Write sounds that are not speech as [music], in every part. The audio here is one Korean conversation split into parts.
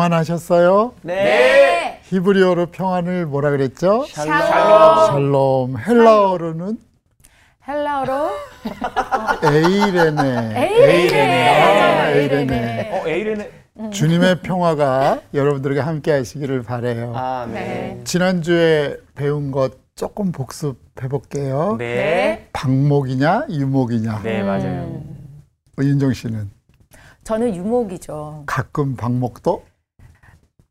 평안하셨어요? 네. 히브리어로 평안을 뭐라 그랬죠? 샬롬. 샬롬. 헬라어로는 헬라어로 [laughs] 에이레네. 에이레네. 아, 에이레네. 어, 에이레네. 주님의 평화가 여러분들에게 함께 하시기를 바래요. 아, 네. 네. 지난주에 배운 것 조금 복습해 볼게요. 네. 방목이냐 유목이냐. 네, 맞아요. 음. 윤정 씨는 저는 유목이죠. 가끔 방목도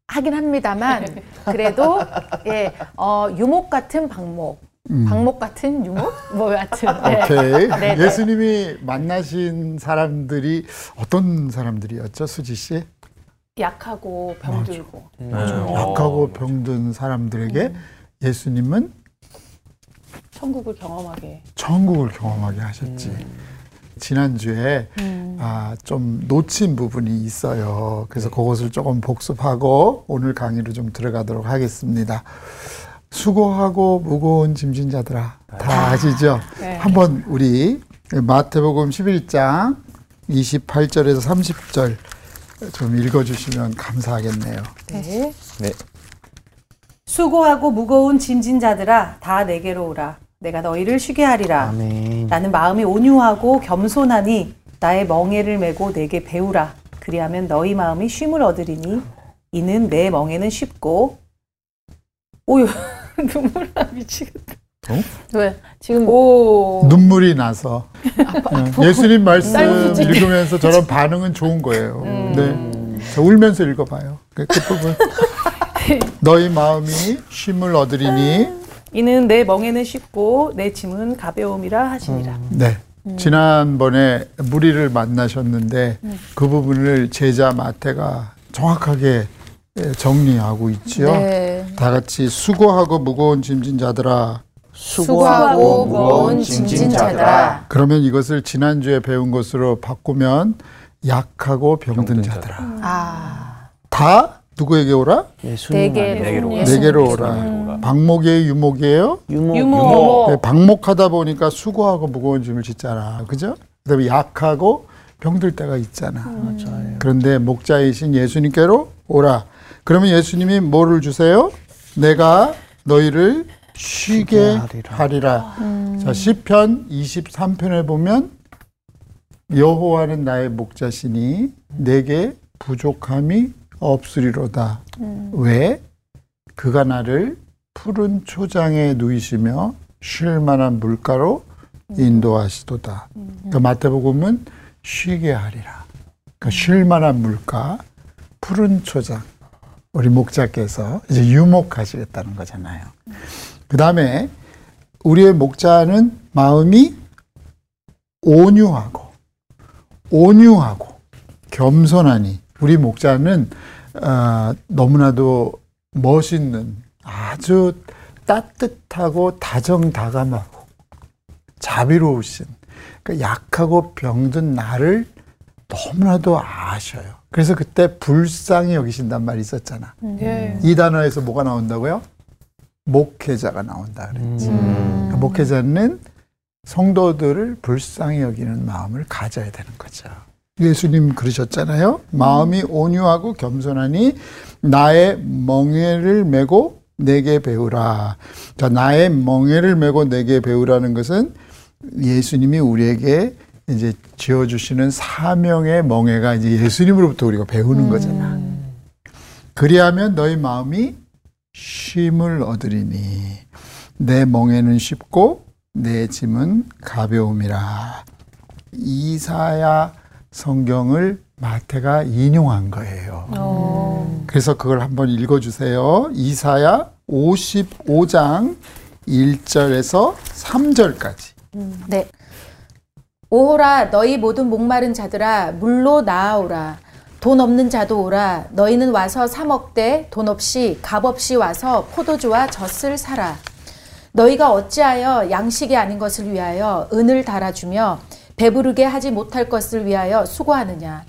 하긴 합니다만 그래도 예, 어, 유목 같은 방목, 음. 방목 같은 유목, 뭐 여하튼. [laughs] 네. 오케이. 네, 네. 예수님이 만나신 사람들이 어떤 사람들이었죠, 수지 씨? 약하고 병들고 네. 약하고 병든 사람들에게 예수님은 천국을 경험하게 천국을 경험하게 하셨지. 지난주에 아, 좀 놓친 부분이 있어요. 그래서 그것을 조금 복습하고 오늘 강의로 좀 들어가도록 하겠습니다. 수고하고 무거운 짐진 자들아. 다 아시죠? 네. 한번 우리 마태복음 11장 28절에서 30절 좀 읽어주시면 감사하겠네요. 네. 네. 수고하고 무거운 짐진 자들아 다 내게로 오라 내가 너희를 쉬게 하리라 아멘. 나는 마음이 온유하고 겸손하니 나의 멍에를 메고 내게 배우라 그리하면 너희 마음이 쉼을 얻으리니 이는 내 멍에는 쉽고 오유 [laughs] 눈물 나 미치겠다 어? 왜 지금 오 눈물이 나서 예, 예수님 말씀. 읽으면서 저런 반응은 좋은 거예요. 네, 저 울면서 읽어봐요. 그, 그 부분. [laughs] 너희 마음이 쉼을 얻으리니 이는 내 멍에는 쉽고 내 짐은 가벼움이라 하시니라 네. 지난번에 무리를 만나셨는데 그 부분을 제자 마태가 정확하게 예, 정리하고 있지요. 네. 다 같이 수고하고 무거운 짐진 자들아. 수고하고 무거운 짐진 자들아. 그러면 이것을 지난주에 배운 것으로 바꾸면 약하고 병든 병든 자들아. 아, 다 누구에게 오라? 예수님 내게- 내게로 오라. 방목이에요, 유목이에요? 유목. 유목. 네, 방목하다 보니까 수고하고 무거운 짐을 짓잖아. 그죠? 그다음에 약하고 병들 때가 있잖아. 맞아요. 그런데 목자이신 예수님께로 오라. 그러면 예수님이 뭐를 주세요? 내가 너희를 쉬게 하리라. 하리라. 자, 시편 23편에 보면 여호와는 나의 목자시니 내게 부족함이 없으리로다. 왜? 그가 나를 푸른 초장에 누이시며 쉴 만한 물가로 인도하시도다. 그러니까 마태복음은 쉬게 하리라. 그러니까 쉴 만한 물가, 푸른 초장. 우리 목자께서 이제 유목하시겠다는 거잖아요. 그 다음에 우리의 목자는 마음이 온유하고, 온유하고, 겸손하니, 우리 목자는, 어, 너무나도 멋있는 아주 따뜻하고 다정다감하고 자비로우신, 그 약하고 병든 나를 너무나도 아셔요. 그래서 그때 불쌍히 여기신단 말이 있었잖아. 예. 이 단어에서 뭐가 나온다고요? 목회자가 나온다 그랬지. 그러니까 목회자는 성도들을 불쌍히 여기는 마음을 가져야 되는 거죠. 예수님 그러셨잖아요. 마음이 온유하고 겸손하니 나의 멍에를 메고 내게 배우라. 자, 나의 멍에를 메고 내게 배우라는 것은 예수님이 우리에게 이제 지어주시는 사명의 멍에가 이제 예수님으로부터 우리가 배우는 거잖아. 그리하면 너희 마음이 쉼을 얻으리니 내 멍에는 쉽고 내 짐은 가벼움이라. 이사야 성경을 마태가 인용한 거예요. 그래서 그걸 한번 읽어주세요. 이사야 55장 1절에서 3절까지. 네. 오호라 너희 모든 목마른 자들아 물로 나아오라 돈 없는 자도 오라 너희는 와서 사 먹되 돈 없이 값 없이 와서 포도주와 젖을 사라 너희가 어찌하여 양식이 아닌 것을 위하여 은을 달아주며 배부르게 하지 못할 것을 위하여 수고하느냐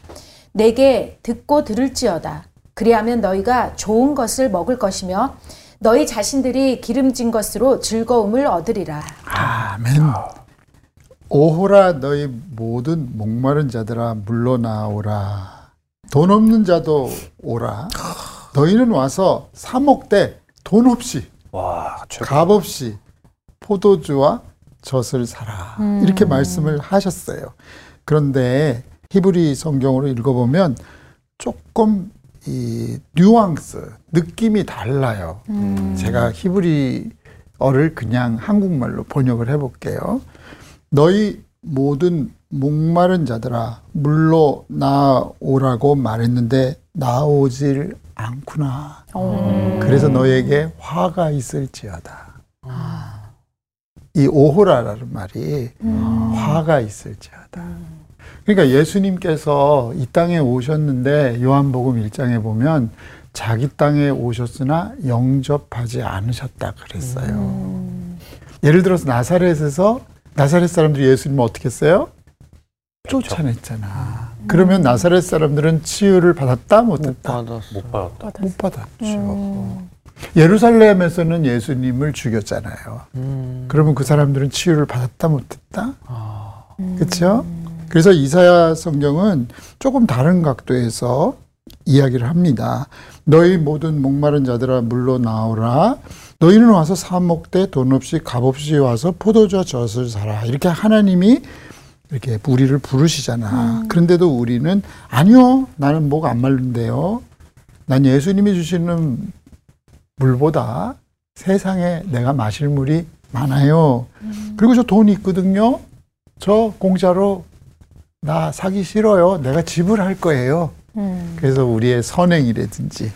내게 듣고 들을지어다 그리하면 너희가 좋은 것을 먹을 것이며 너희 자신들이 기름진 것으로 즐거움을 얻으리라 아멘. 오호라 너희 모든 목마른 자들아 물러 나오라. 돈 없는 자도 오라. 너희는 와서 사 먹되 돈 없이 와. 값 없이 포도주와 젖을 사라. 이렇게 말씀을 하셨어요. 그런데 히브리 성경으로 읽어보면 조금 이 뉘앙스, 느낌이 달라요. 제가 히브리어를 그냥 한국말로 번역을 해볼게요. 너희 모든 목마른 자들아 물로 나오라고 말했는데 나오질 않구나. 그래서 너에게 화가 있을지어다. 이 오호라라는 말이 화가 있을지어다. 그러니까 예수님께서 이 땅에 오셨는데 요한복음 1장에 보면 자기 땅에 오셨으나 영접하지 않으셨다 그랬어요. 예를 들어서 나사렛에서 나사렛 사람들이 예수님을 어떻게 했어요? 쫓아냈잖아. 그러면 나사렛 사람들은 치유를 받았다 못했다? 못 받았다. 못 받았죠. 예루살렘에서는 예수님을 죽였잖아요. 그러면 그 사람들은 치유를 받았다 못했다? 그렇죠? 그래서 이사야 성경은 조금 다른 각도에서 이야기를 합니다. 너희 모든 목마른 자들아 물로 나오라. 너희는 와서 사 먹되 돈 없이 값 없이 와서 포도주 젖을 사라. 이렇게 하나님이 이렇게 우리를 부르시잖아. 그런데도 우리는 아니요, 나는 목 안 말른데요. 난 예수님이 주시는 물보다 세상에 내가 마실 물이 많아요. 그리고 저돈 있거든요. 저 공짜로 나 사기 싫어요. 내가 지불할 거예요. 그래서 우리의 선행이라든지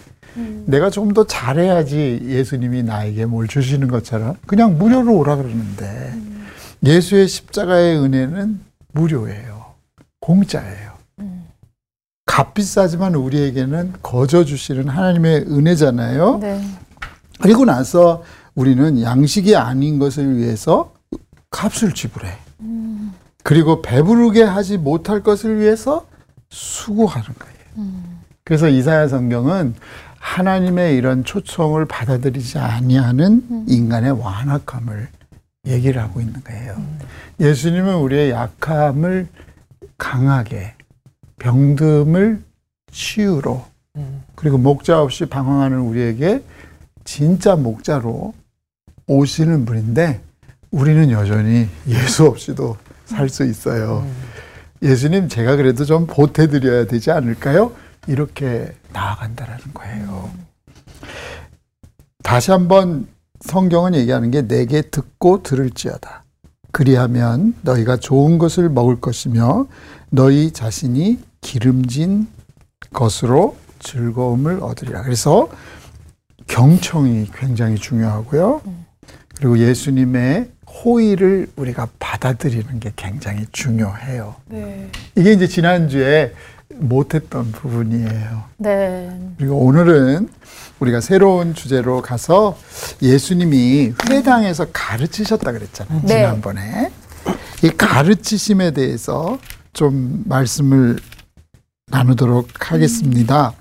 내가 좀 더 잘해야지 예수님이 나에게 뭘 주시는 것처럼 그냥 무료로 오라 그러는데 예수의 십자가의 은혜는 무료예요. 공짜예요. 값비싸지만 우리에게는 거저 주시는 하나님의 은혜잖아요. 네. 그리고 나서 우리는 양식이 아닌 것을 위해서 값을 지불해. 그리고 배부르게 하지 못할 것을 위해서 수고하는 거예요. 그래서 이사야 성경은 하나님의 이런 초청을 받아들이지 아니하는 인간의 완악함을 얘기를 하고 있는 거예요. 예수님은 우리의 약함을 강하게 병듦을 치유로 그리고 목자 없이 방황하는 우리에게 진짜 목자로 오시는 분인데 우리는 여전히 예수 없이도 살 수 있어요. 예수님 제가 그래도 좀 보태드려야 되지 않을까요? 이렇게 나아간다라는 거예요. 다시 한번 성경은 얘기하는 게 내게 듣고 들을지어다. 그리하면 너희가 좋은 것을 먹을 것이며 너희 자신이 기름진 것으로 즐거움을 얻으리라. 그래서 경청이 굉장히 중요하고요. 그리고 예수님의 호의를 우리가 받아들이는 게 굉장히 중요해요. 네. 이게 이제 지난주에 못했던 부분이에요. 네. 그리고 오늘은 우리가 새로운 주제로 가서 예수님이 회당에서 가르치셨다 그랬잖아요. 네. 지난번에. 이 가르치심에 대해서 좀 말씀을 나누도록 하겠습니다.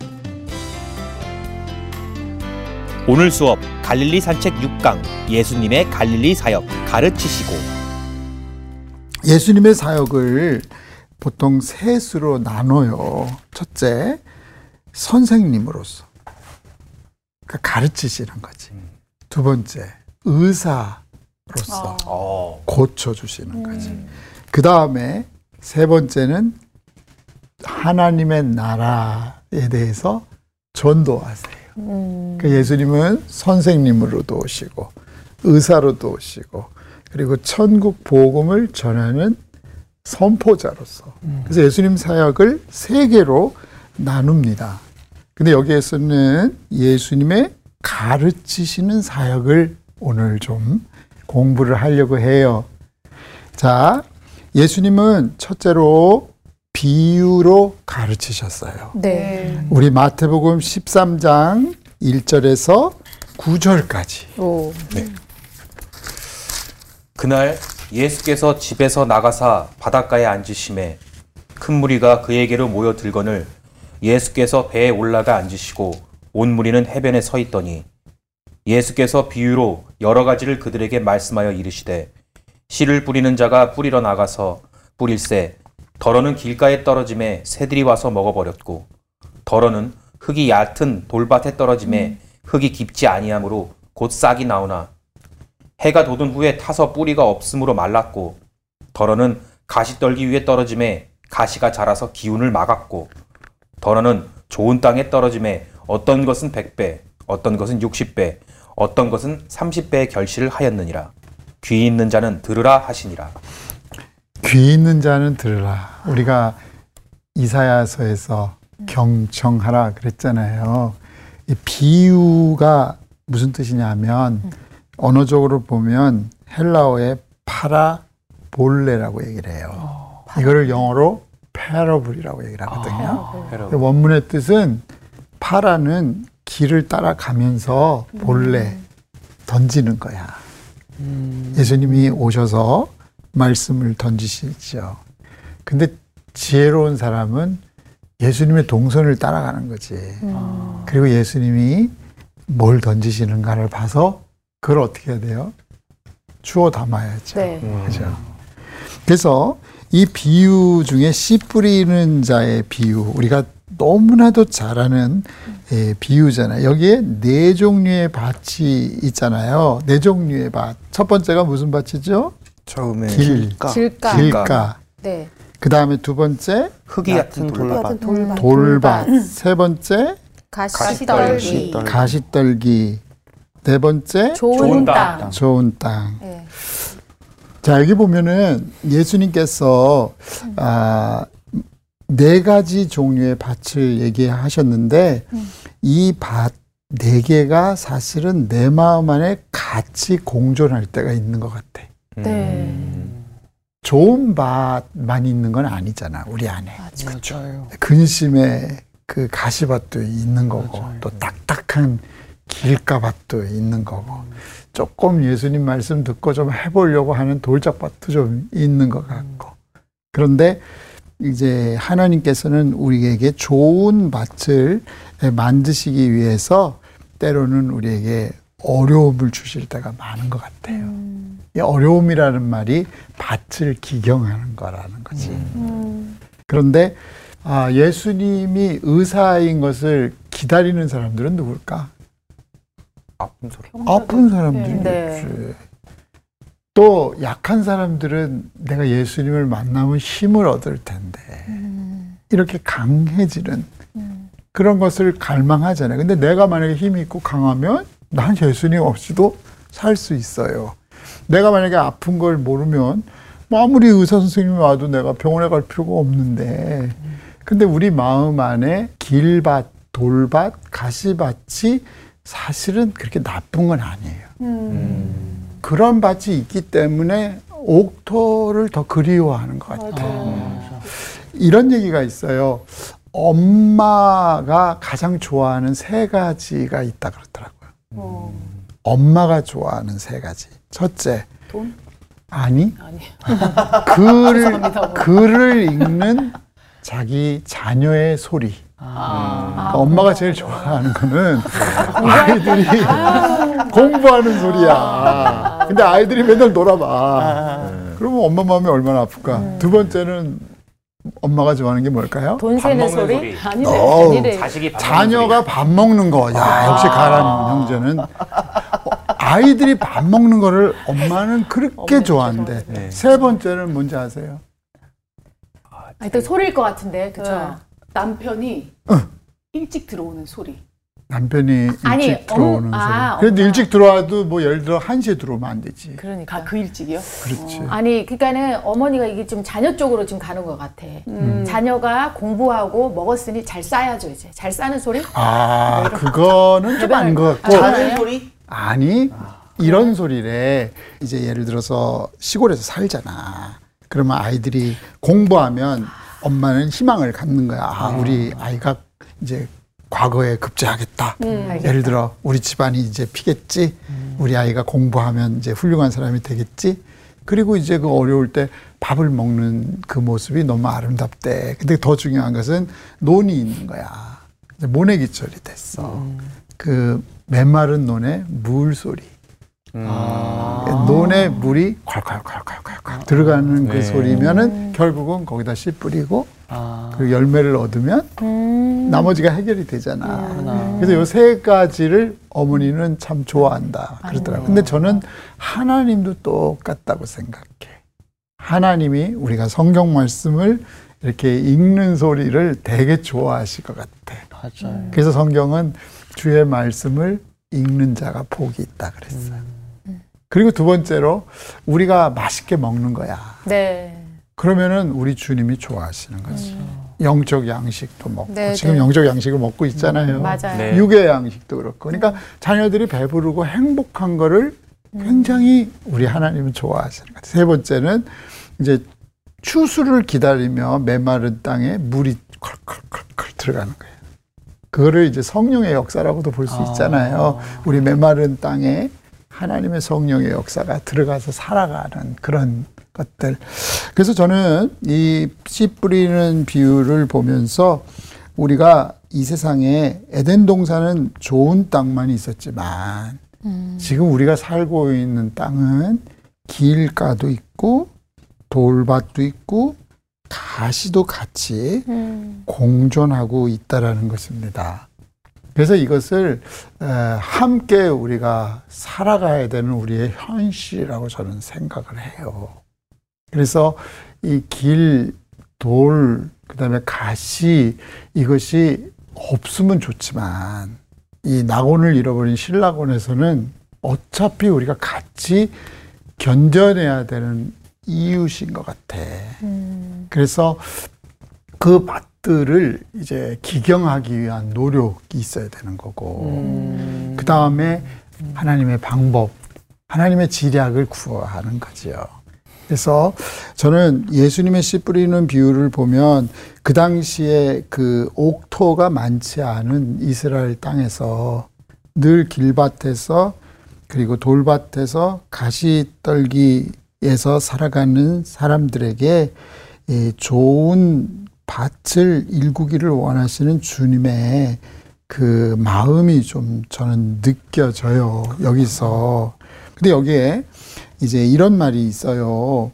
오늘 수업 갈릴리 산책 6강 예수님의 갈릴리 사역 가르치시고 예수님의 사역을 보통 셋으로 나눠요. 첫째, 선생님으로서. 그러니까 가르치시는 거지. 두 번째, 의사로서 어. 고쳐주시는 거지. 그 다음에 세 번째는 하나님의 나라에 대해서 전도하세요. 그 예수님은 선생님으로도 오시고 의사로도 오시고 그리고 천국 복음을 전하는 선포자로서 그래서 예수님 사역을 세 개로 나눕니다. 근데 여기에서는 예수님의 가르치시는 사역을 오늘 좀 공부를 하려고 해요. 자, 예수님은 첫째로 비유로 가르치셨어요. 네. 우리 마태복음 13장 1절에서 9절까지. 오. 그날 예수께서 집에서 나가사 바닷가에 앉으심에 큰 무리가 그에게로 모여 들거늘 예수께서 배에 올라가 앉으시고 온 무리는 해변에 서 있더니 예수께서 비유로 여러 가지를 그들에게 말씀하여 이르시되 씨를 뿌리는 자가 뿌리러 나가서 뿌릴새 덜어는 길가에 떨어짐에 새들이 와서 먹어버렸고 덜어는 흙이 얕은 돌밭에 떨어짐에 흙이 깊지 아니하므로 곧 싹이 나오나. 해가 돋은 후에 타서 뿌리가 없으므로 말랐고 덜어는 가시 떨기 위에 떨어짐에 가시가 자라서 기운을 막았고 덜어는 좋은 땅에 떨어짐에 어떤 것은 100배 어떤 것은 60배 어떤 것은 30배의 결실을 하였느니라. 귀 있는 자는 들으라 하시니라 귀 있는 자는 들으라. 우리가 이사야서에서 경청하라 그랬잖아요. 이 비유가 무슨 뜻이냐면 언어적으로 보면 헬라어의 파라볼레라고 얘기를 해요. 이거를 영어로 패러블이라고 얘기를 하거든요. 근데 원문의 뜻은 파라는 길을 따라가면서 본래 던지는 거야. 예수님이 오셔서 말씀을 던지시죠. 근데 지혜로운 사람은 예수님의 동선을 따라가는 거지. 그리고 예수님이 뭘 던지시는가를 봐서 그걸 어떻게 해야 돼요? 주워 담아야죠. 네. 그죠. 그래서 이 비유 중에 씨 뿌리는 자의 비유, 우리가 너무나도 잘 아는 예, 비유잖아요. 여기에 네 종류의 밭이 있잖아요. 네 종류의 밭. 첫 번째가 무슨 밭이죠? 처음에 길, 질가. 길가. 네. 그 다음에 두 번째 흙이 얕은 돌밭 돌밭. 돌밭. 세 번째 가시떨기. 가시떨기. 네 번째 좋은, 좋은 땅. 땅. 좋은 땅. 네. 자, 여기 보면은 예수님께서 아, 네 가지 종류의 밭을 얘기하셨는데 이밭 네 개가 사실은 내 마음 안에 같이 공존할 때가 있는 것 같아. 네. 좋은 밭만 있는 건 아니잖아, 우리 안에. 맞아요. 근심의 그 가시밭도 있는 거고, 맞아요. 또 딱딱한 길가밭도 있는 거고, 조금 예수님 말씀 듣고 좀 해보려고 하는 돌짝밭도 좀 있는 것 같고. 그런데 이제 하나님께서는 우리에게 좋은 밭을 만드시기 위해서 때로는 우리에게 어려움을 주실 때가 많은 것 같아요. 이 어려움이라는 말이 밭을 기경하는 거라는 거지. 그런데 아, 예수님이 의사인 것을 기다리는 사람들은 누굴까? 아픈 소리 아픈 사람들이겠지. 네. 또 약한 사람들은 내가 예수님을 만나면 힘을 얻을 텐데 이렇게 강해지는 그런 것을 갈망하잖아요. 근데 내가 만약에 힘이 있고 강하면 난 예수님 없이도 살 수 있어요. 내가 만약에 아픈 걸 모르면 뭐 아무리 의사 선생님이 와도 내가 병원에 갈 필요가 없는데 근데 우리 마음 안에 길밭, 돌밭, 가시밭이 사실은 그렇게 나쁜 건 아니에요. 그런 밭이 있기 때문에 옥토를 더 그리워하는 것 같아요. 이런 얘기가 있어요. 엄마가 가장 좋아하는 세 가지가 있다 그러더라고요. 엄마가 좋아하는 세 가지. 첫째, 돈? 아니, 아니. [laughs] 글을, 글을 읽는 자기 자녀의 소리. 그러니까 엄마가 제일 좋아하는 거는 아이들이 공부하는 소리야. 근데 아이들이 맨날 놀아봐. 그러면 엄마 마음이 얼마나 아플까. 두 번째는 엄마가 좋아하는 게 뭘까요? 돈밥 세는 소리? 소리 아니래. 자식이 밥 자녀가 밥 먹는 거. 야, 역시 가란 형제는. [laughs] 어, 아이들이 밥 먹는 거를 엄마는 그렇게 좋아한대. 네. 세 번째는 뭔지 아세요? 아니, 또 소리일 것 같은데, 그쵸? 네. 남편이 일찍 들어오는 소리. 남편이 일찍 아니, 들어오는 엄- 아, 소리. 그래도 엄마. 일찍 들어와도 뭐 예를 들어 1시에 들어오면 안 되지. 그러니까. 아, 그 일찍이요? 그렇지. 아니, 그러니까는 어머니가 이게 좀 자녀 쪽으로 지금 가는 것 같아. 음. 자녀가 공부하고 먹었으니 잘 싸야죠, 이제. 잘 싸는 소리? 아, 그거는 좀 아닌 것 같고. 자는 소리? 아니, 이런 소리래. 이제 예를 들어서 시골에서 살잖아. 그러면 아이들이 공부하면 엄마는 희망을 갖는 거야. 아, 우리 아이가 이제 과거에 급제하겠다. 예를 들어, 우리 집안이 이제 피겠지. 우리 아이가 공부하면 이제 훌륭한 사람이 되겠지. 그리고 이제 그 어려울 때 밥을 먹는 그 모습이 너무 아름답대. 근데 더 중요한 것은 논이 있는 거야. 이제 모내기철이 됐어. 그 메마른 논에 물 소리. 논에 물이 콸콸콸콸콸콸 들어가는 그 네. 소리면은 결국은 거기다 씨 뿌리고 아. 그 열매를 얻으면 음. 나머지가 해결이 되잖아. 그래서 요 세 가지를 어머니는 참 좋아한다 그러더라고요. 근데 저는 하나님도 똑같다고 생각해. 하나님이 우리가 성경 말씀을 이렇게 읽는 소리를 되게 좋아하실 것 같아. 맞아요. 그래서 성경은 주의 말씀을 읽는 자가 복이 있다 그랬어요. 그리고 두 번째로 우리가 맛있게 먹는 거야. 네. 그러면은 우리 주님이 좋아하시는 거지. 영적 양식도 먹고 네, 지금 네. 영적 양식을 먹고 있잖아요. 맞아요. 네. 육의 양식도 그렇고. 그러니까 자녀들이 배부르고 행복한 거를 굉장히 우리 하나님은 좋아하시는 것 같아요. 세 번째는 이제 추수를 기다리며 메마른 땅에 물이 컬컬컬컬 들어가는 거예요. 그거를 이제 성령의 역사라고도 볼 수 있잖아요. 우리 메마른 땅에 하나님의 성령의 역사가 들어가서 살아가는 그런 것들. 그래서 저는 이 씨 뿌리는 비유를 보면서 우리가 이 세상에 에덴 동산은 좋은 땅만 있었지만 지금 우리가 살고 있는 땅은 길가도 있고 돌밭도 있고 가시도 같이 음. 공존하고 있다라는 것입니다. 그래서 이것을 에, 함께 우리가 살아가야 되는 우리의 현실이라고 저는 생각을 해요. 그래서 이 길, 돌, 그 다음에 가시 이것이 없으면 좋지만 이 낙원을 잃어버린 신락원에서는 어차피 우리가 같이 견뎌내야 되는 이웃인 것 같아. 그래서 그 맛들을 이제 기경하기 위한 노력이 있어야 되는 거고, 그 다음에 하나님의 방법, 하나님의 지략을 구하는 거지요. 그래서 저는 예수님의 씨 뿌리는 비유를 보면 그 당시에 그 옥토가 많지 않은 이스라엘 땅에서 늘 길밭에서 그리고 돌밭에서 가시떨기 에서 살아가는 사람들에게 이 좋은 밭을 일구기를 원하시는 주님의 그 마음이 좀 저는 느껴져요. 여기서. 근데 여기에 이제 이런 말이 있어요.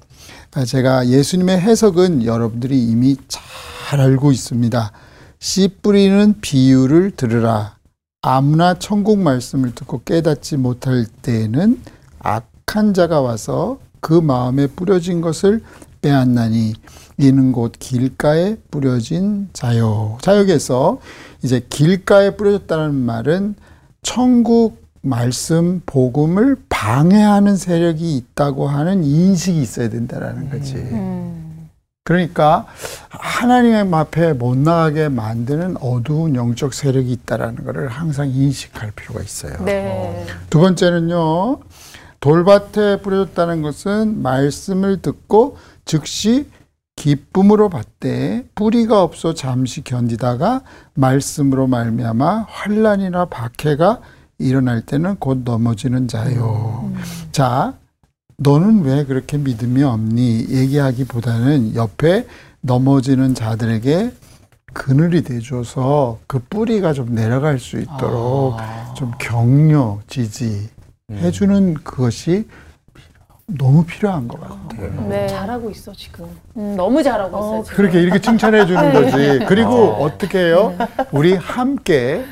아, 제가 예수님의 해석은 여러분들이 이미 잘 알고 있습니다. 씨 뿌리는 비유를 들으라. 아무나 천국 말씀을 듣고 깨닫지 못할 때에는 악한 자가 와서 그 마음에 뿌려진 것을 빼앗나니 이는 곧 길가에 뿌려진 자요. 자 여기에서 이제 길가에 뿌려졌다는 말은 천국 말씀 복음을 방해하는 세력이 있다고 하는 인식이 있어야 된다라는 거지. 그러니까 하나님 앞에 못 나가게 만드는 어두운 영적 세력이 있다라는 것을 항상 인식할 필요가 있어요. 네. 두 번째는요, 돌밭에 뿌려졌다는 것은 말씀을 듣고 즉시 기쁨으로 받되 뿌리가 없어 잠시 견디다가 말씀으로 말미암아 환란이나 박해가 일어날 때는 곧 넘어지는 자요. 자, 너는 왜 그렇게 믿음이 없니? 얘기하기보다는 옆에 넘어지는 자들에게 그늘이 돼줘서 그 뿌리가 좀 내려갈 수 있도록 좀 격려, 지지 해주는 그것이 너무 필요한 것 같아요. 네. 잘하고 있어 지금. 음, 너무 잘하고 있어요. 지금. 그렇게 이렇게 칭찬해 주는 거지. 그리고 어 떻게 해요? 우리 함께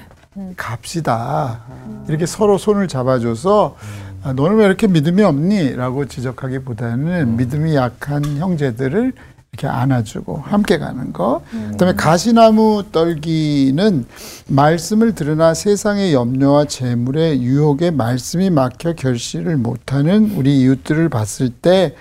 갑시다. 이렇게 서로 손을 잡아줘서 아, 너는 왜 이렇게 믿음이 없니? 라고 지적하기보다는 믿음이 약한 형제들을 이렇게 안아주고 함께 가는 거. 그다음에 가시나무 떨기는 말씀을 들으나 세상의 염려와 재물의 유혹에 말씀이 막혀 결실을 못하는 우리 이웃들을 봤을 때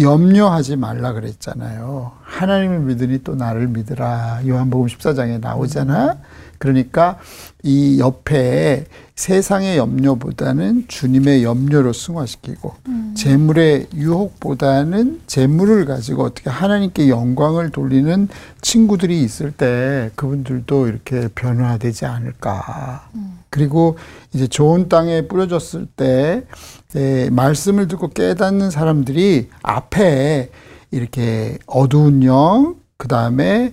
염려하지 말라 그랬잖아요. 하나님을 믿으니 또 나를 믿으라. 요한복음 14장에 나오잖아. 그러니까 이 옆에 세상의 염려보다는 주님의 염려로 승화시키고 재물의 유혹보다는 재물을 가지고 어떻게 하나님께 영광을 돌리는 친구들이 있을 때 그분들도 이렇게 변화되지 않을까. 그리고 이제 좋은 땅에 뿌려졌을 때 예, 말씀을 듣고 깨닫는 사람들이 앞에 이렇게 어두운 영, 그 다음에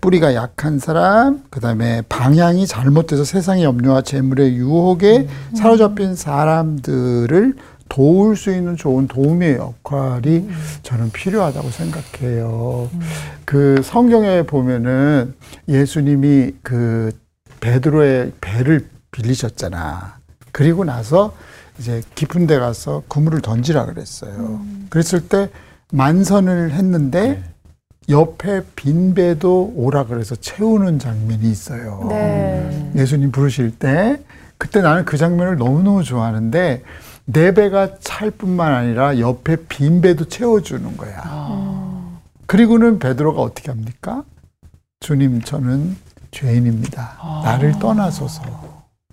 뿌리가 약한 사람, 그 다음에 방향이 잘못돼서 세상의 염려와 재물의 유혹에 사로잡힌 사람들을 도울 수 있는 좋은 도움의 역할이 저는 필요하다고 생각해요. 그 성경에 보면은 예수님이 그 베드로의 배를 빌리셨잖아. 그리고 나서 이제 깊은 데 가서 그물을 던지라 그랬어요. 그랬을 때 만선을 했는데 옆에 빈 배도 오라 그래서 채우는 장면이 있어요. 네. 예수님 부르실 때 그때 나는 그 장면을 너무너무 좋아하는데 내 배가 찰 뿐만 아니라 옆에 빈 배도 채워주는 거야. 그리고는 베드로가 어떻게 합니까? 주님 저는 죄인입니다. 나를 떠나소서.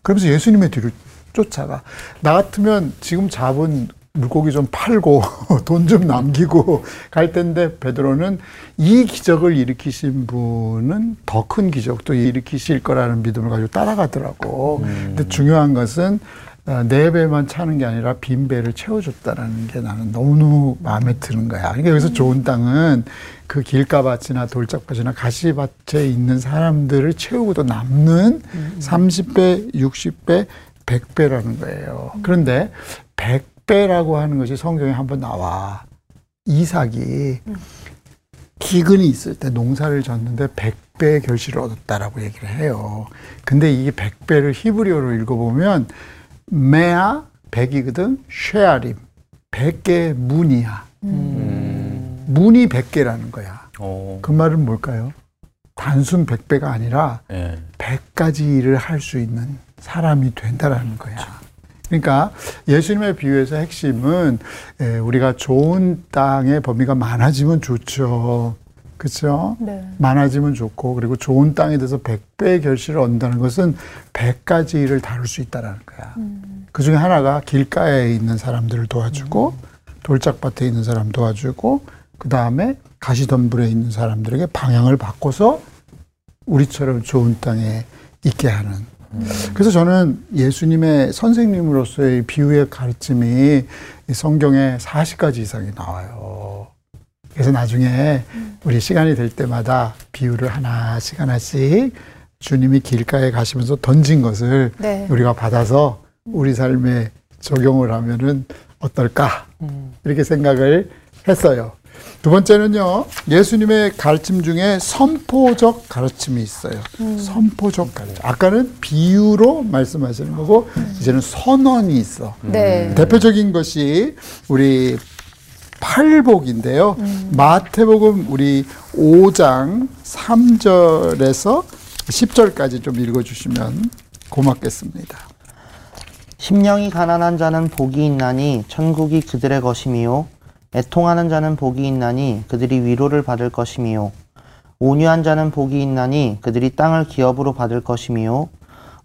그러면서 예수님의 뒤를 쫓아가. 나 같으면 지금 잡은 물고기 좀 팔고 [laughs] 돈 좀 남기고 갈 텐데 베드로는 이 기적을 일으키신 분은 더 큰 기적도 일으키실 거라는 믿음을 가지고 따라가더라고. 근데 중요한 것은 어, 네 배만 차는 게 아니라 빈 배를 채워줬다라는 게 나는 너무너무 마음에 드는 거야. 그러니까 여기서 좋은 땅은 그 길가밭이나 돌짝밭이나 가시밭에 있는 사람들을 채우고도 남는 30배, 60배, 100배라는 거예요. 그런데 100 배라고 하는 것이 성경에 한번 나와. 이삭이 기근이 있을 때 농사를 졌는데 100배의 결실을 얻었다라고 얘기를 해요. 근데 이게 100배를 히브리어로 읽어보면 메아 100이거든 쉐아림 100개의 문이야. 문이 100개라는 거야. 어. 그 말은 뭘까요? 단순 100배가 아니라 예. 100가지 일을 할 수 있는 사람이 된다라는 거야. 그러니까 예수님의 비유에서 핵심은 에, 우리가 좋은 땅의 범위가 많아지면 좋죠. 그렇죠? 네. 많아지면 좋고 그리고 좋은 땅에 대해서 100배의 결실을 얻는다는 것은 100가지 일을 다룰 수 있다라는 거야. 그 중에 하나가 길가에 있는 사람들을 도와주고 돌짝밭에 있는 사람 도와주고 그 다음에 가시덤불에 있는 사람들에게 방향을 바꿔서 우리처럼 좋은 땅에 있게 하는. 그래서 저는 예수님의 선생님으로서의 비유의 가르침이 이 성경에 40가지 이상이 나와요. 그래서 나중에 우리 시간이 될 때마다 비유를 하나씩 하나씩 주님이 길가에 가시면서 던진 것을 네. 우리가 받아서 우리 삶에 적용을 하면은 어떨까 이렇게 생각을 했어요. 두 번째는요 예수님의 가르침 중에 선포적 가르침이 있어요. 선포적 가르침. 아까는 비유로 말씀하시는 거고 이제는 선언이 있어. 네. 대표적인 것이 우리 팔복인데요. 마태복음 우리 5장 3절에서 10절까지 좀 읽어 주시면 고맙겠습니다. 심령이 가난한 자는 복이 있나니 천국이 그들의 것이미요 애통하는 자는 복이 있나니 그들이 위로를 받을 것이미요. 온유한 자는 복이 있나니 그들이 땅을 기업으로 받을 것이미요.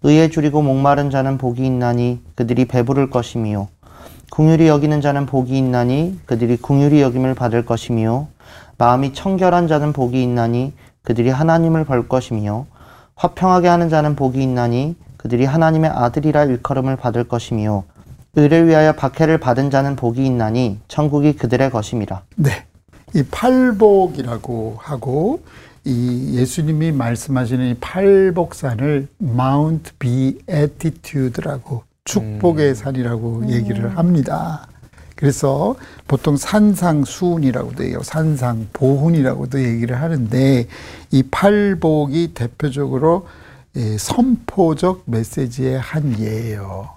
의에 줄이고 목마른 자는 복이 있나니 그들이 배부를 것이미요. 궁휼히 여기는 자는 복이 있나니 그들이 궁휼히 여김을 받을 것이미요. 마음이 청결한 자는 복이 있나니 그들이 하나님을 볼 것임이요. 화평하게 하는 자는 복이 있나니 그들이 하나님의 아들이라 일컬음을 받을 것임이요 의를 위하여 박해를 받은 자는 복이 있나니 천국이 그들의 것임이라 네. 이 팔복이라고 하고 이 예수님이 말씀하시는 이 팔복산을 Mount Beatitude라고 축복의 산이라고 얘기를 합니다. 그래서 보통 산상수훈이라고도 해요. 산상보훈이라고도 얘기를 하는데 이 팔복이 대표적으로 예, 선포적 메시지의 한 예예요.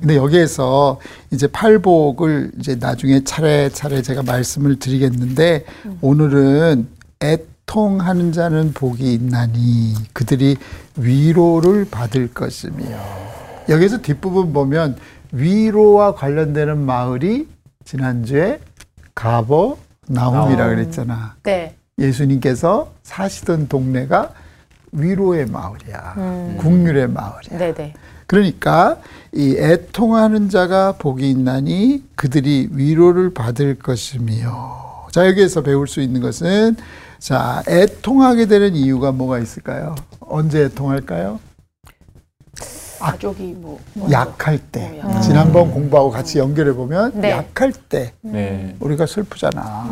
근데 여기에서 이제 팔복을 이제 나중에 차례차례 제가 말씀을 드리겠는데 오늘은 애통하는 자는 복이 있나니 그들이 위로를 받을 것이며 여기서 뒷부분 보면 위로와 관련되는 마을이 지난주에 가버 나움이라 그랬잖아. 네. 예수님께서 사시던 동네가 위로의 마을이야. 국률의 마을이야. 네네. 그러니까 이 애통하는 자가 복이 있나니 그들이 위로를 받을 것이며. 자, 여기에서 배울 수 있는 것은 자, 애통하게 되는 이유가 뭐가 있을까요? 언제 애통할까요? 가족이 뭐 약할 때. 어, 약할 지난번 공부하고 같이 연결해 보면 네. 약할 때 네. 우리가 슬프잖아.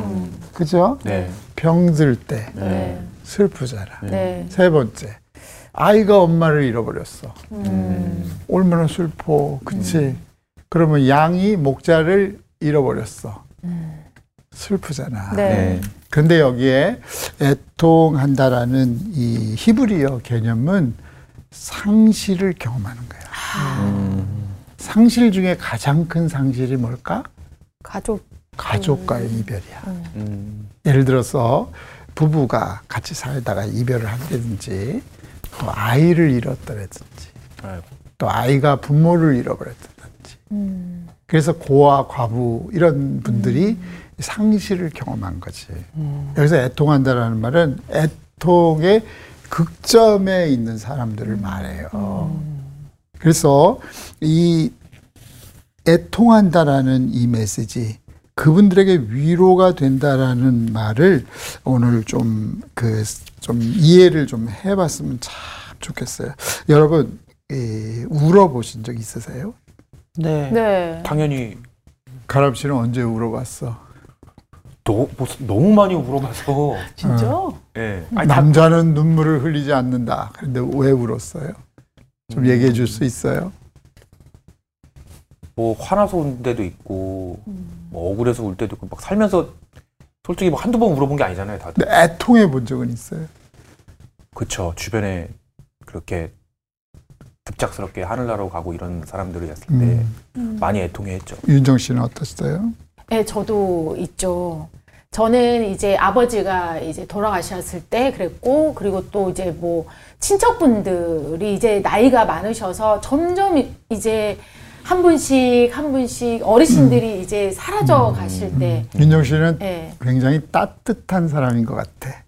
그죠? 네. 병들 때 네. 슬프잖아. 네. 세 번째. 아이가 엄마를 잃어버렸어. 음. 얼마나 슬퍼. 그치? 그러면 양이 목자를 잃어버렸어. 슬프잖아. 네. 네. 근데 여기에 애통한다라는 이 히브리어 개념은 상실을 경험하는 거야. 음. 상실 중에 가장 큰 상실이 뭘까? 가족. 가족과의 이별이야. 음. 예를 들어서 부부가 같이 살다가 이별을 한다든지 또 아이를 잃었다든지. 또 아이가 부모를 잃어버렸다든지. 그래서 고아 과부 이런 분들이 상실을 경험한 거지. 여기서 애통한다라는 말은 애통의 극점에 있는 사람들을 말해요. 그래서 이 애통한다라는 이 메시지 그분들에게 위로가 된다라는 말을 오늘 좀 그 좀 이해를 좀 해봤으면 참 좋겠어요. 여러분 이, 울어보신 적 있으세요? 네. 네. 당연히 가람 씨는 언제 울어봤어? 너, 뭐, 너무 많이 물어봐서. 진짜? 예. 아니, 다- 남자는 눈물을 흘리지 않는다. 그런데 왜 울었어요? 좀 음. 얘기해 줄 수 있어요? 뭐 화나서 울 때도 있고, 뭐 억울해서 울 때도 있고, 막 살면서 솔직히 뭐 한두 번 물어본 게 아니잖아요, 다들. 근데 애통해 본 적은 있어요? 그쵸. 주변에 그렇게 급작스럽게 하늘나라로 가고 이런 사람들을 했을 때 음. 많이 애통해 했죠. 윤정 씨는 어떠셨어요? 네, 저도 있죠. 저는 이제 아버지가 이제 돌아가셨을 때 그랬고, 그리고 또 이제 뭐 친척분들이 이제 나이가 많으셔서 점점 이- 이제 한 분씩 한 분씩 어르신들이 이제 사라져 가실 때, 윤정 씨는 네, 굉장히 따뜻한 사람인 것 같아.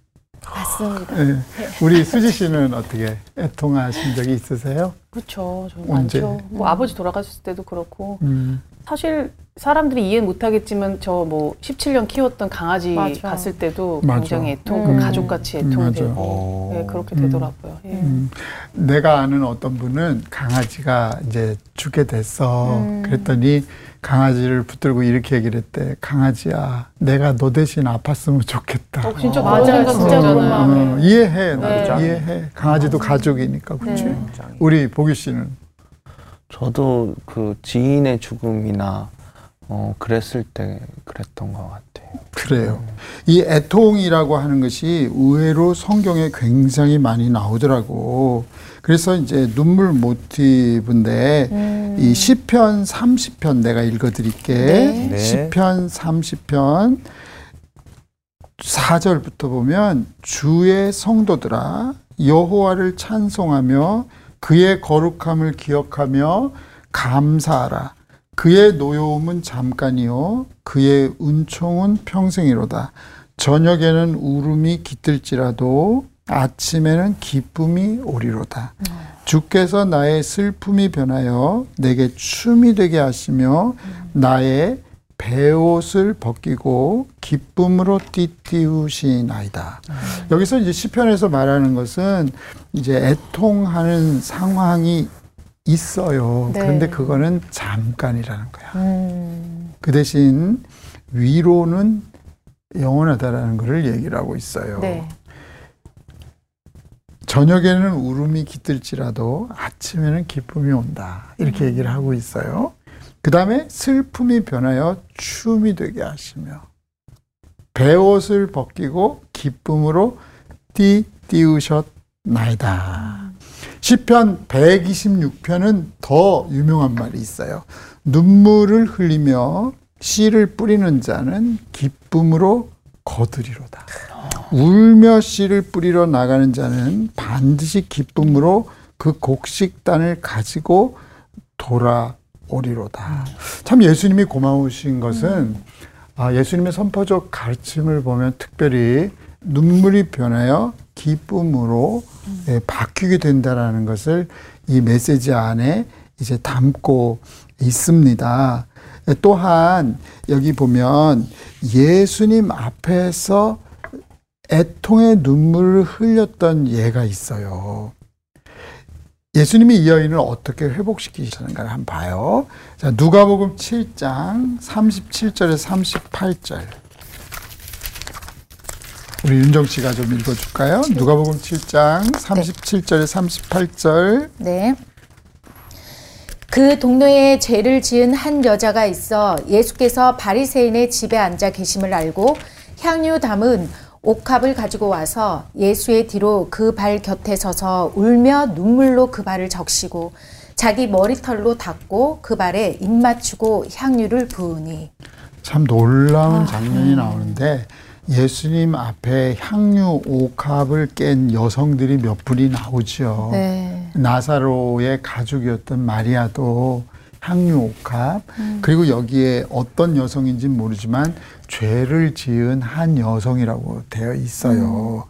맞습니다. 예. 우리 수지 씨는 어떻게 애통하신 적이 있으세요? 그렇죠. 좀 언제? 많죠. 뭐 아버지 돌아가셨을 때도 그렇고 음. 사실 사람들이 이해는 못하겠지만 저 뭐 17년 키웠던 강아지 맞아. 갔을 때도 맞아. 굉장히 애통, 음. 그 가족같이 음, 애통되고 맞아. 네, 그렇게 음. 되더라고요. 예. 음. 내가 아는 어떤 분은 강아지가 이제 죽게 됐어. 음. 그랬더니 강아지를 붙들고 이렇게 얘기를 했대. 강아지야, 내가 너 대신 아팠으면 좋겠다. 어, 진짜 맞아요. 진짜 그런 들잖아요. 마음이에요. 어, 이해해, 나도 네. 이해해. 강아지도 가족이니까, 그렇지. 네. 우리 보기 씨는 저도 그 지인의 죽음이나 어, 그랬을 때 그랬던 것 같아요. 그래요. 이 애통이라고 하는 것이 의외로 성경에 굉장히 많이 나오더라고. 그래서 이제 눈물 모티브인데 이 시편 30편 내가 읽어 드릴게. 네. 네. 시편 30편 4절부터 보면 주의 성도들아 여호와를 찬송하며 그의 거룩함을 기억하며 감사하라. 그의 노여움은 잠깐이요 그의 은총은 평생이로다. 저녁에는 울음이 깃들지라도 아침에는 기쁨이 오리로다. 주께서 나의 슬픔이 변하여 내게 춤이 되게 하시며 나의 베옷을 벗기고 기쁨으로 띠띠우시나이다. 여기서 이제 시편에서 말하는 것은 이제 애통하는 상황이 있어요. 네. 그런데 그거는 잠깐이라는 거야. 음, 그 대신 위로는 영원하다라는 것을 얘기를 하고 있어요. 네. 저녁에는 울음이 깃들지라도 아침에는 기쁨이 온다. 이렇게 얘기를 하고 있어요. 그 다음에 슬픔이 변하여 춤이 되게 하시며 베옷을 벗기고 기쁨으로 띠 띄우셨나이다. 시편 126편은 더 유명한 말이 있어요. 눈물을 흘리며 씨를 뿌리는 자는 기쁨으로 거두리로다. 울며 씨를 뿌리러 나가는 자는 반드시 기쁨으로 그 곡식단을 가지고 돌아 오리로다. 참 예수님이 고마우신 것은 아, 예수님의 선포적 가르침을 보면 특별히 눈물이 변하여 기쁨으로 예, 바뀌게 된다라는 것을 이 메시지 안에 이제 담고 있습니다. 예, 또한 여기 보면 예수님 앞에서 애통의 눈물을 흘렸던 예가 있어요. 예수님이 이 여인을 어떻게 회복시키시는가를 한번 봐요. 자, 누가복음 7장 37절에 38절. 우리 윤정 씨가 좀 읽어 줄까요? 누가복음 7장 37절에 38절. 네. 그 동네에 죄를 지은 한 여자가 있어 예수께서 바리새인의 집에 앉아 계심을 알고 향유 담은 옥합을 가지고 와서 예수의 뒤로 그 발 곁에 서서 울며 눈물로 그 발을 적시고 자기 머리털로 닦고 그 발에 입 맞추고 향유를 부으니 참 놀라운 장면이 나오는데 예수님 앞에 향유 옥합을 깬 여성들이 몇 분이 나오죠. 네. 나사로의 가족이었던 마리아도 향유 옥합 그리고 여기에 어떤 여성인지는 모르지만 죄를 지은 한 여성이라고 되어 있어요.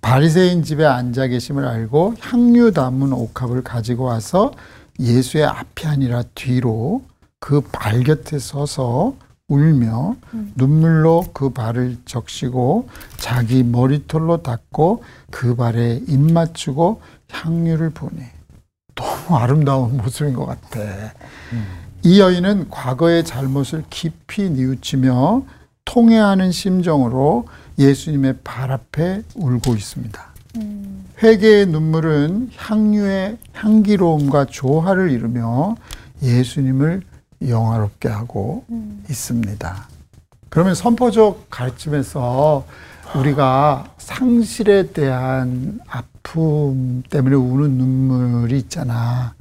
바리새인 집에 앉아 계심을 알고 향유 담은 옥합을 가지고 와서 예수의 앞이 아니라 뒤로 그 발 곁에 서서 울며 눈물로 그 발을 적시고 자기 머리털로 닦고 그 발에 입 맞추고 향유를 보내. 너무 아름다운 [laughs] 모습인 것 같아. 이 여인은 과거의 잘못을 깊이 뉘우치며 통회하는 심정으로 예수님의 발 앞에 울고 있습니다. 회개의 눈물은 향유의 향기로움과 조화를 이루며 예수님을 영화롭게 하고 있습니다. 그러면 선포적 가르침에서 우리가 상실에 대한 아픔 때문에 우는 눈물이 있잖아.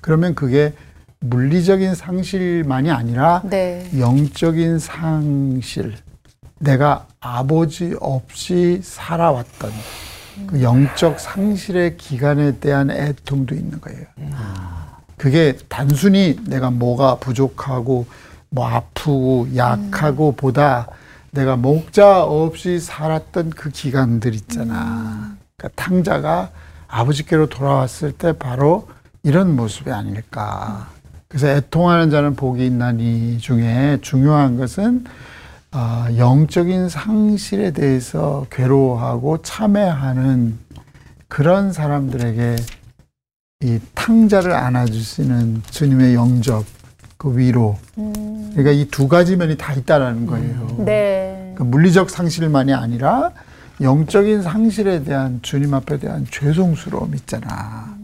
그러면 그게 물리적인 상실만이 아니라 네. 영적인 상실. 내가 아버지 없이 살아왔던 그 영적 상실의 기간에 대한 애통도 있는 거예요. 그게 단순히 내가 뭐가 부족하고 뭐 아프고 약하고 보다 내가 목자 없이 살았던 그 기간들 있잖아. 그러니까 탕자가 아버지께로 돌아왔을 때 바로 이런 모습이 아닐까. 그래서 애통하는 자는 복이 있나니 중에 중요한 것은 아, 영적인 상실에 대해서 괴로워하고 참회하는 그런 사람들에게 이 탕자를 안아주시는 주님의 영접, 그 위로. 그러니까 이 두 가지 면이 다 있다라는 거예요. 네. 그러니까 물리적 상실만이 아니라 영적인 상실에 대한 주님 앞에 대한 죄송스러움 있잖아.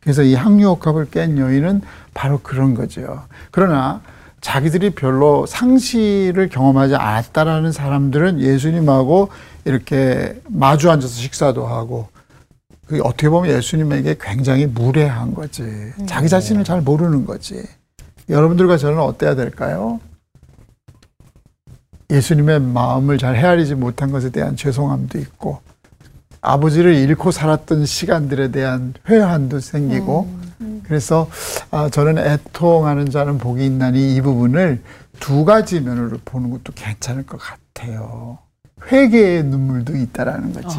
그래서 이 항유옥합을 깬 여인은 바로 그런 거죠. 그러나 자기들이 별로 상실을 경험하지 않았다라는 사람들은 예수님하고 이렇게 마주 앉아서 식사도 하고 그게 어떻게 보면 예수님에게 굉장히 무례한 거지. 자기 자신을 잘 모르는 거지. 여러분들과 저는 어때야 될까요? 예수님의 마음을 잘 헤아리지 못한 것에 대한 죄송함도 있고 아버지를 잃고 살았던 시간들에 대한 회한도 생기고 그래서 아, 저는 애통하는 자는 복이 있나니 이 부분을 두 가지 면으로 보는 것도 괜찮을 것 같아요. 회개의 눈물도 있다라는 거지.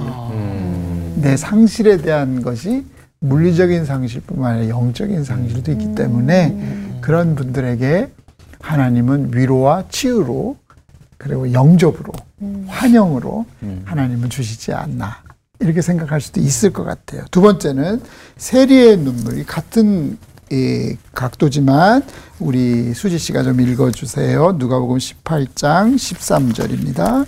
내 상실에 대한 것이 물리적인 상실뿐만 아니라 영적인 상실도 있기 때문에 그런 분들에게 하나님은 위로와 치유로 그리고 영접으로 환영으로 하나님은 주시지 않나 이렇게 생각할 수도 있을 것 같아요. 두 번째는 세리의 눈물이 같은 이 각도지만 우리 수지 씨가 좀 읽어주세요. 누가복음 18장 13절입니다.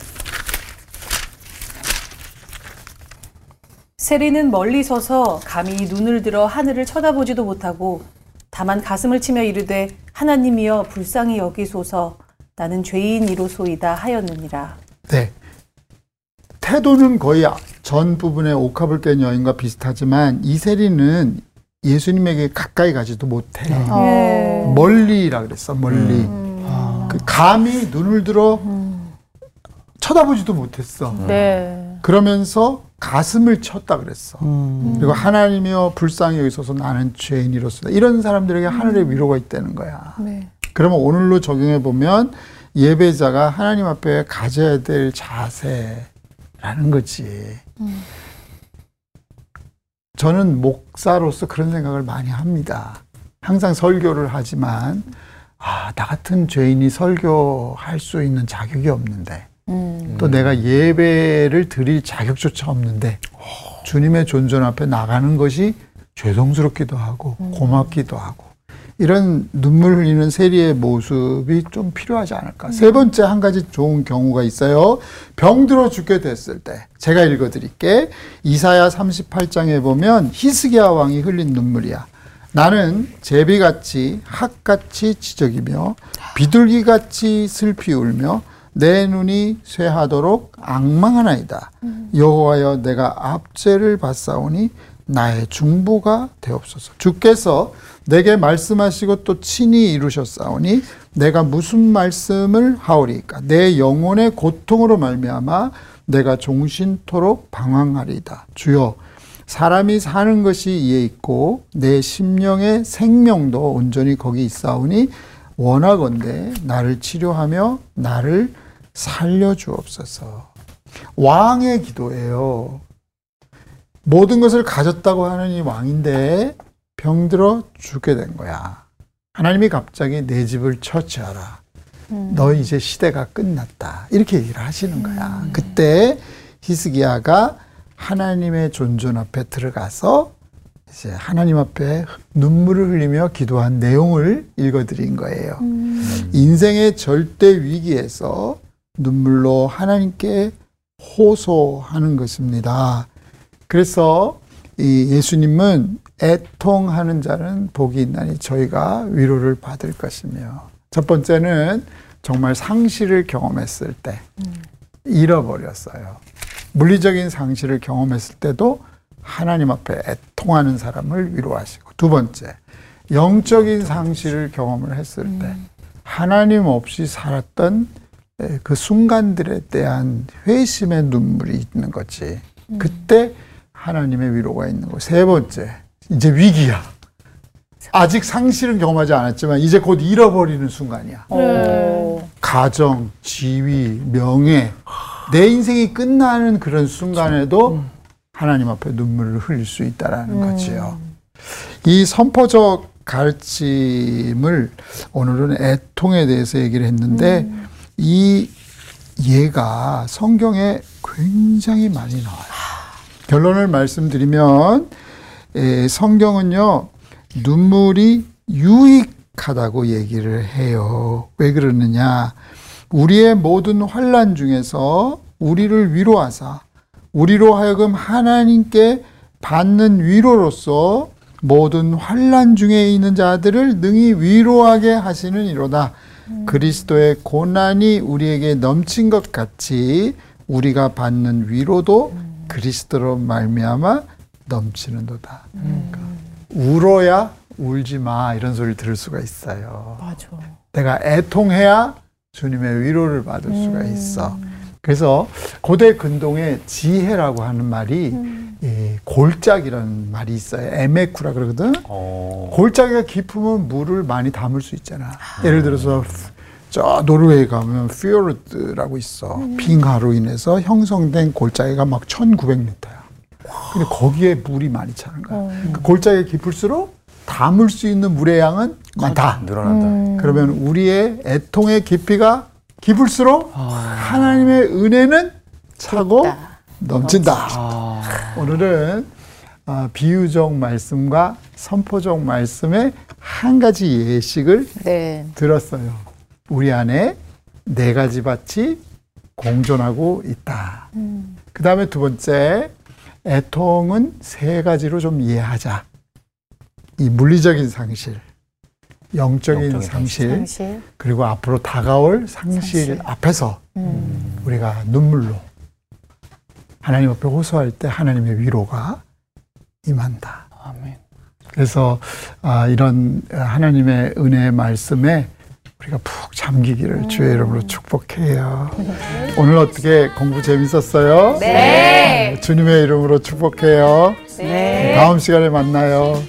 세리는 멀리 서서 감히 눈을 들어 하늘을 쳐다보지도 못하고 다만 가슴을 치며 이르되 하나님이여 불쌍히 여기소서 나는 죄인이로소이다 하였느니라. 네. 태도는 거의 전 부분의 옥합을 깬 여인과 비슷하지만 이세리는 예수님에게 가까이 가지도 못해요. 예. 멀리라 그랬어, 멀리. 그 감히 눈을 들어 쳐다보지도 못했어. 네. 그러면서 가슴을 쳤다 그랬어. 음. 그리고 하나님이여 불쌍히 여기소서 나는 죄인이로서 이런 사람들에게 하늘의 위로가 있다는 거야. 네. 그러면 오늘로 적용해 보면 예배자가 하나님 앞에 가져야 될 자세라는 거지. 저는 목사로서 그런 생각을 많이 합니다. 항상 설교를 하지만 아, 나 같은 죄인이 설교할 수 있는 자격이 없는데 또 내가 예배를 드릴 자격조차 없는데 주님의 존전 앞에 나가는 것이 죄송스럽기도 하고 고맙기도 하고 이런 눈물 흘리는 세리의 모습이 좀 필요하지 않을까. 세 번째 한 가지 좋은 경우가 있어요. 병들어 죽게 됐을 때 제가 읽어 드릴게. 이사야 38장에 보면 히스기야 왕이 흘린 눈물이야. 나는 제비같이 학같이 지적이며 비둘기같이 슬피 울며 내 눈이 쇠하도록 악망하나이다. 여호와여 내가 압제를 받사오니 나의 중보가 되옵소서. 주께서 내게 말씀하시고 또 친히 이루셨사오니 내가 무슨 말씀을 하오리까? 내 영혼의 고통으로 말미암아 내가 종신토록 방황하리이다. 주여 사람이 사는 것이 이에 있고 내 심령의 생명도 온전히 거기 있사오니 원하건대 나를 치료하며 나를 살려 주옵소서. 왕의 기도예요. 모든 것을 가졌다고 하는 이 왕인데 병들어 죽게 된 거야. 하나님이 갑자기 내 집을 처치하라. 너 이제 시대가 끝났다. 이렇게 얘기를 하시는 거야. 그때 히스기야가 하나님의 존존 앞에 들어가서 이제 하나님 앞에 눈물을 흘리며 기도한 내용을 읽어드린 거예요. 인생의 절대 위기에서 눈물로 하나님께 호소하는 것입니다. 그래서 이 예수님은 애통하는 자는 복이 있나니 저희가 위로를 받을 것이며 첫 번째는 정말 상실을 경험했을 때 잃어버렸어요. 물리적인 상실을 경험했을 때도 하나님 앞에 애통하는 사람을 위로하시고 두 번째 영적인 상실을 경험을 했을 때 하나님 없이 살았던 에, 그 순간들에 대한 회심의 눈물이 있는 거지. 그때 하나님의 위로가 있는 거. 세 번째, 이제 위기야. 아직 상실은 경험하지 않았지만 이제 곧 잃어버리는 순간이야. 어. 가정, 지위, 명예, 내 인생이 끝나는 그런 순간에도 하나님 앞에 눈물을 흘릴 수 있다라는 거지요. 이 선포적 가르침을 오늘은 애통에 대해서 얘기를 했는데 이 예가 성경에 굉장히 많이 나와요. 결론을 말씀드리면 에, 성경은요 눈물이 유익하다고 얘기를 해요. 왜 그러느냐? 우리의 모든 환란 중에서 우리를 위로하사 우리로 하여금 하나님께 받는 위로로서 모든 환란 중에 있는 자들을 능히 위로하게 하시는 이로다. 그리스도의 고난이 우리에게 넘친 것 같이 우리가 받는 위로도 그리스도로 말미암아 넘치는도다. 그러니까 울어야 울지 마 이런 소리를 들을 수가 있어요. 맞아. 내가 애통해야 주님의 위로를 받을 수가 있어. 그래서 고대 근동에 지혜라고 하는 말이 이 골짜기라는 말이 있어요. 에메쿠라 그러거든. 어. 골짜기가 깊으면 물을 많이 담을 수 있잖아. 예를 들어서 저 노르웨이 가면 피오르드라고 있어. 빙하로 인해서 형성된 골짜기가 막 1900m야. 근데 거기에 물이 많이 차는 거야. 그 골짜기가 깊을수록 담을 수 있는 물의 양은 많다. 늘어난다. 그러면 우리의 애통의 깊이가 깊을수록 하나님의 은혜는 차고 넘친다. 오늘은 아, 비유적 말씀과 선포적 말씀의 한 가지 예식을 네. 들었어요. 우리 안에 네 가지 밭이 공존하고 있다. 그 다음에 두 번째, 애통은 세 가지로 좀 이해하자. 이 물리적인 상실, 영적인, 영적인 상실, 상실. 그리고 앞으로 다가올 상실, 상실. 앞에서 우리가 눈물로 하나님 앞에 호소할 때 하나님의 위로가 임한다. 그래서 아, 이런 하나님의 은혜의 말씀에 우리가 푹 잠기기를 주의 이름으로 축복해요. [laughs] 오늘 어떻게 공부 재밌었어요? 네. 주님의 이름으로 축복해요. 네. 다음 시간에 만나요.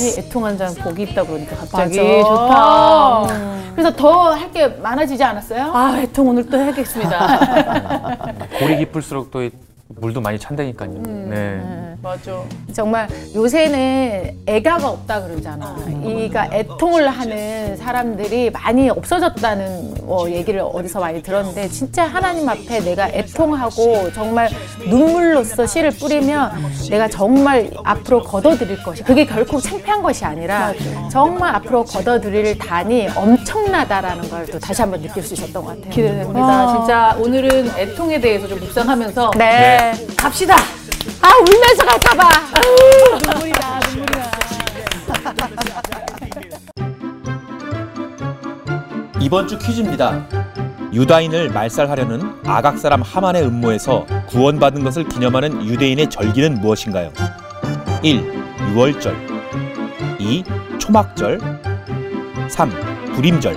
이 애통한 자는 복이 있다 그러니까 갑자기 맞아. 좋다. 음. 그래서 더 할 게 많아지지 않았어요? 아 애통 오늘 또 해야겠습니다. [laughs] 골이 깊을수록 또 이- 물도 많이 찬다니까요. 네. 맞아. 정말 요새는 애가가 없다 그러잖아. 이가 애통을 하는 사람들이 많이 없어졌다는 뭐 얘기를 어디서 많이 들었는데 진짜 하나님 앞에 내가 애통하고 정말 눈물로써 씨를 뿌리면 내가 정말 앞으로 걷어들일 것이 그게 결코 창피한 것이 아니라 정말 앞으로 걷어들일 단이 엄청나다라는 걸 또 다시 한번 느낄 수 있었던 것 같아요. 기대됩니다. 어. 진짜 오늘은 애통에 대해서 좀 묵상하면서 네. 갑시다. 아 울면서 갈까봐. 눈물이 나, 눈물이 나. 이번 주 퀴즈입니다. 유다인을 말살하려는 아각 사람 하만의 음모에서 구원받은 것을 기념하는 유대인의 절기는 무엇인가요? 1. 유월절 2. 초막절 3. 불임절